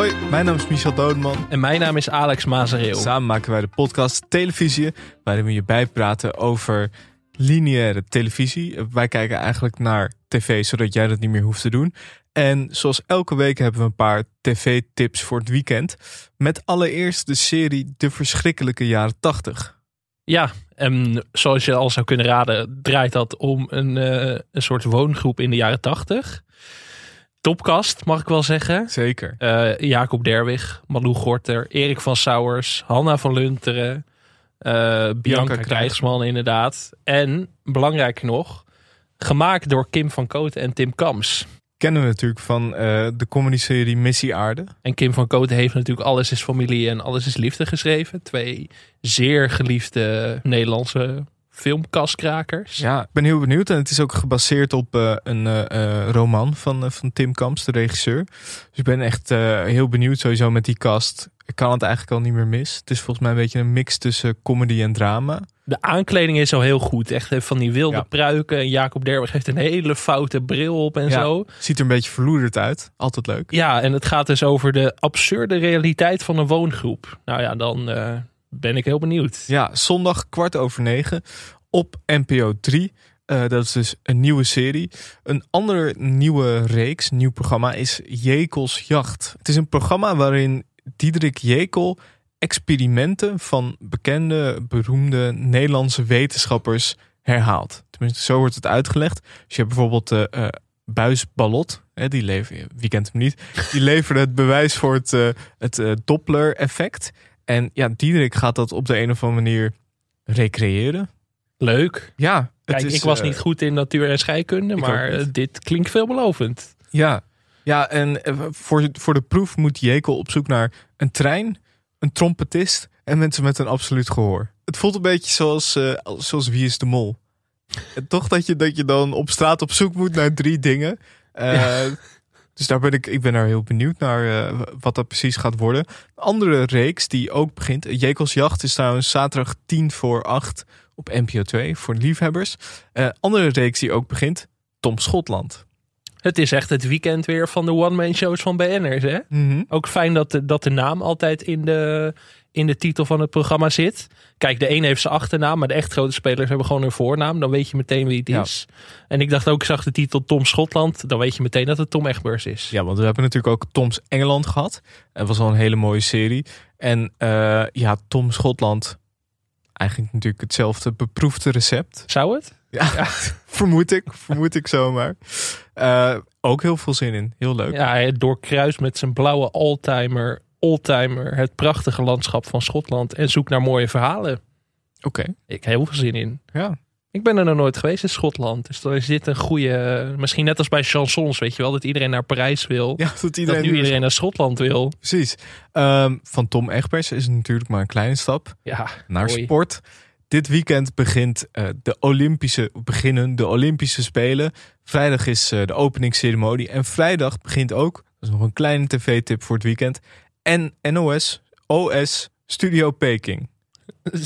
Hoi, mijn naam is Michel Doodman. En mijn naam is Alex Mazereel. Samen maken wij de podcast Televisie, waarin we je bijpraten over lineaire televisie. Wij kijken eigenlijk naar tv, zodat jij dat niet meer hoeft te doen. En zoals elke week hebben we een paar tv-tips voor het weekend. Met allereerst de serie De Verschrikkelijke Jaren 80. Ja, en zoals je al zou kunnen raden, draait dat om een, uh, een soort woongroep in de jaren 80. Topkast, mag ik wel zeggen. Zeker. Uh, Jacob Derwig, Malou Gorter, Erik van Sauers, Hanna van Lunteren, uh, Bianca, Bianca Krijgsman inderdaad. En, belangrijk nog, gemaakt door Kim van Kooten en Tim Kams. Kennen we natuurlijk van uh, de comedy-serie Missie Aarde. En Kim van Kooten heeft natuurlijk Alles is Familie en Alles is Liefde geschreven. Twee zeer geliefde Nederlandse filmkaskrakers. Ja, ik ben heel benieuwd. En het is ook gebaseerd op uh, een uh, roman van, van Tim Kamps, de regisseur. Dus ik ben echt heel benieuwd sowieso met die cast. Ik kan het eigenlijk al niet meer mis. Het is volgens mij een beetje een mix tussen comedy en drama. De aankleding is al heel goed. Echt van die wilde ja. pruiken. En Jacob Derwig heeft een hele foute bril op en ja, zo. Ziet er een beetje verloederd uit. Altijd leuk. Ja, en het gaat dus over de absurde realiteit van een woongroep. Nou ja, dan ben ik heel benieuwd. Ja, zondag kwart over negen op NPO 3. Uh, dat is dus een nieuwe serie. Een andere nieuwe reeks, nieuw programma, is Jekels Jacht. Het is een programma waarin Diederik Jekel experimenten van bekende, beroemde Nederlandse wetenschappers herhaalt. Tenminste, zo wordt het uitgelegd. Dus je hebt bijvoorbeeld de uh, Buis Ballot. Hè, die leverde, wie kent hem niet? Die leverde het bewijs voor het, uh, het Doppler-effect. En ja, Diederik gaat dat op de een of andere manier recreëren. Leuk. Ja. Kijk, is, ik was niet goed in natuur en scheikunde, maar dit klinkt veelbelovend. Ja, ja en voor, voor de proef moet Jekel op zoek naar een trein, een trompetist en mensen met een absoluut gehoor. Het voelt een beetje zoals, uh, zoals Wie is de Mol. En toch dat je, dat je dan op straat op zoek moet naar drie dingen. Uh, ja. Dus daar ben ik, ik ben daar heel benieuwd naar uh, wat dat precies gaat worden. Een andere reeks die ook begint. Jekels Jacht is trouwens zaterdag 10 voor 8 op NPO 2 voor liefhebbers. Uh, andere reeks die ook begint. Tom Schotland. Het is echt het weekend weer van de one-man shows van BN'ers. Hè? Mm -hmm. Ook fijn dat de, dat de naam altijd in de, in de titel van het programma zit. Kijk, de een heeft zijn achternaam, maar de echt grote spelers hebben gewoon hun voornaam. Dan weet je meteen wie het Ja. is. En ik dacht ook, ik zag de titel Tom Schotland. Dan weet je meteen dat het Tom Egbers is. Ja, want we hebben natuurlijk ook Toms Engeland gehad. Het was al een hele mooie serie. En uh, ja, Tom Schotland. Eigenlijk natuurlijk hetzelfde beproefde recept. Zou het? Ja, ja. vermoed ik. Vermoed ik zomaar. Uh, ook heel veel zin in. Heel leuk. Ja, hij doorkruist met zijn blauwe oldtimer, oldtimer het prachtige landschap van Schotland en zoekt naar mooie verhalen. Oké. Okay. Ik heb heel veel zin in. Ja. Ik ben er nog nooit geweest in Schotland. Dus dan is dit een goede. Misschien net als bij chansons, weet je wel, dat iedereen naar Parijs wil. Ja, dat, iedereen dat nu iedereen naar Schotland wil. Precies. Um, van Tom Egbers is natuurlijk maar een kleine stap ja, naar sport. Dit weekend begint uh, de Olympische, beginnen de Olympische Spelen. Vrijdag is uh, de openingsceremonie. En vrijdag begint ook, dat is nog een kleine tv-tip voor het weekend. En NOS, OS Studio Peking.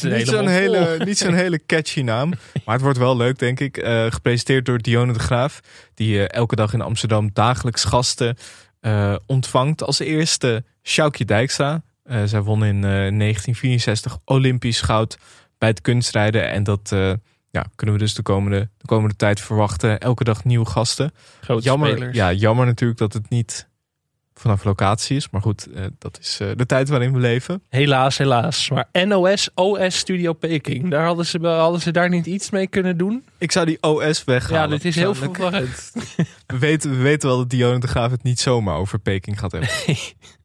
Niet zo'n hele, niet zo'n hele catchy naam. Maar het wordt wel leuk, denk ik. Uh, gepresenteerd door Dionne de Graaf. Die uh, elke dag in Amsterdam dagelijks gasten uh, ontvangt. Als eerste Sjoukje Dijkstra. zij won in 1964 Olympisch goud bij het kunstrijden. En dat ja, kunnen we dus de komende, de komende tijd verwachten. Elke dag nieuwe gasten. Grote jammer, spelers. Ja, jammer natuurlijk dat het niet vanaf locatie is. Maar goed, uh, dat is uh, de tijd waarin we leven. Helaas, helaas. Maar NOS, OS Studio Peking, daar hadden ze, hadden ze daar niet iets mee kunnen doen? Ik zou die OS weghalen. Ja, dit is heel verwarrend. we, weten, we weten wel dat Dionne de Graaf het niet zomaar over Peking gaat hebben. Nee.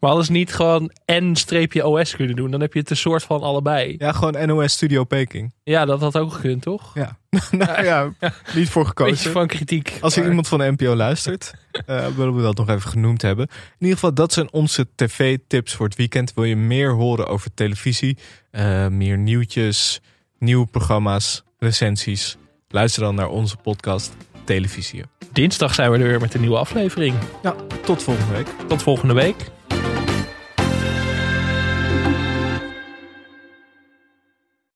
Maar alles niet gewoon N-OS kunnen doen. Dan heb je het een soort van allebei. Ja, gewoon NOS Studio Peking. Ja, dat had ook gekund, toch? Ja. nou ja, niet voor gekozen. Beetje van kritiek. Als er maar... iemand van de NPO luistert, uh, willen we dat nog even genoemd hebben. In ieder geval, dat zijn onze tv-tips voor het weekend. Wil je meer horen over televisie, uh, meer nieuwtjes, nieuwe programma's, recensies? Luister dan naar onze podcast Televisie. Dinsdag zijn we er weer met een nieuwe aflevering. Ja, tot volgende week. Tot volgende week.